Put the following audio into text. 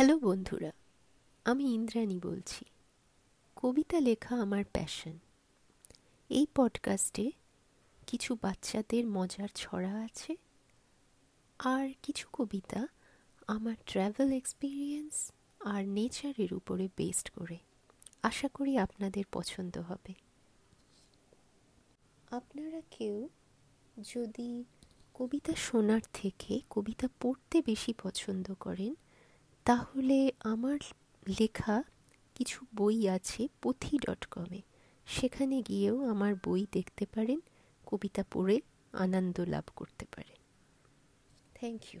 Hello বন্ধুরা, আমি ইন্দ্রাণী বলছি। কবিতা লেখা আমার প্যাশন এই পডকাস্টে কিছু বাচ্চাদের মজার ছড়া আছে আর কিছু কবিতা আমার ট্র্যাভেল এক্সপিরিয়েন্স আর নেচারের উপরে বেসড করে। আশা করি আপনাদের পছন্দ হবে। আপনারা কেউ যদি কবিতা শোনার থেকে কবিতা পড়তে বেশি পছন্দ করেন তাহলে আমার লেখা কিছু বই আছে পুথি ডট কমে সেখানে গিয়েও আমার বই দেখতে পারেন, কবিতা পড়ে আনন্দ লাভ করতে পারে। Thank you